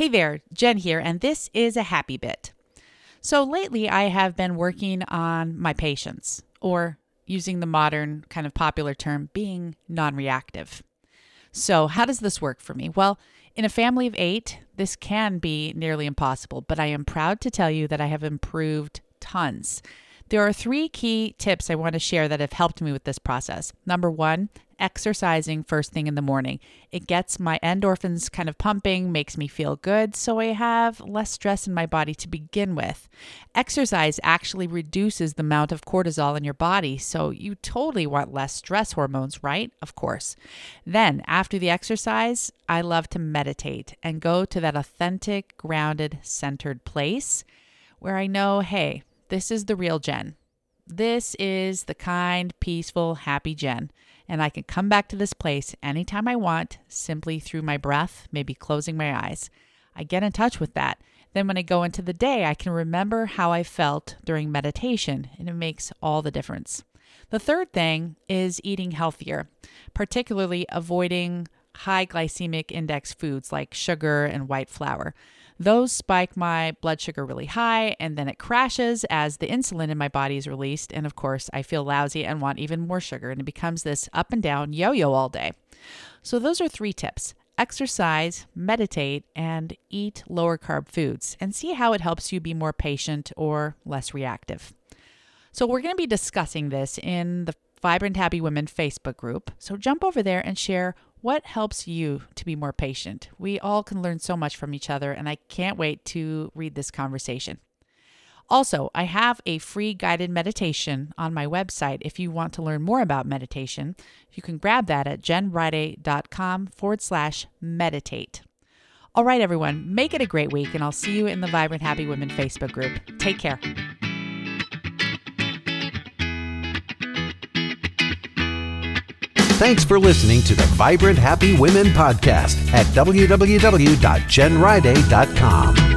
Hey there, Jen here, and this is a happy bit. So, lately I have been working on my patience, or using the modern kind of popular term, being non reactive. So, how does this work for me? Well, in a family of eight, this can be nearly impossible, but I am proud to tell you that I have improved tons. There are three key tips I want to share that have helped me with this process. Number one, exercising first thing in the morning. It gets my endorphins kind of pumping, makes me feel good, so I have less stress in my body to begin with. Exercise actually reduces the amount of cortisol in your body, so you totally want less stress hormones, right? Of course. Then, after the exercise, I love to meditate and go to that authentic, grounded, centered place where I know, hey, this is the real Jen. This is the kind, peaceful, happy Jen. And I can come back to this place anytime I want, simply through my breath, maybe closing my eyes. I get in touch with that. Then, when I go into the day, I can remember how I felt during meditation, and it makes all the difference. The third thing is eating healthier, particularly avoiding high glycemic index foods like sugar and white flour. Those spike my blood sugar really high, and then it crashes as the insulin in my body is released. And of course, I feel lousy and want even more sugar, and it becomes this up and down yo yo all day. So, those are three tips exercise, meditate, and eat lower carb foods, and see how it helps you be more patient or less reactive. So, we're going to be discussing this in the Vibrant Happy Women Facebook group. So, jump over there and share what helps you to be more patient? We all can learn so much from each other, and I can't wait to read this conversation. Also, I have a free guided meditation on my website. If you want to learn more about meditation, you can grab that at jenriday.com forward slash meditate. All right, everyone, make it a great week, and I'll see you in the Vibrant Happy Women Facebook group. Take care. Thanks for listening to the Vibrant Happy Women podcast at www.jenriday.com.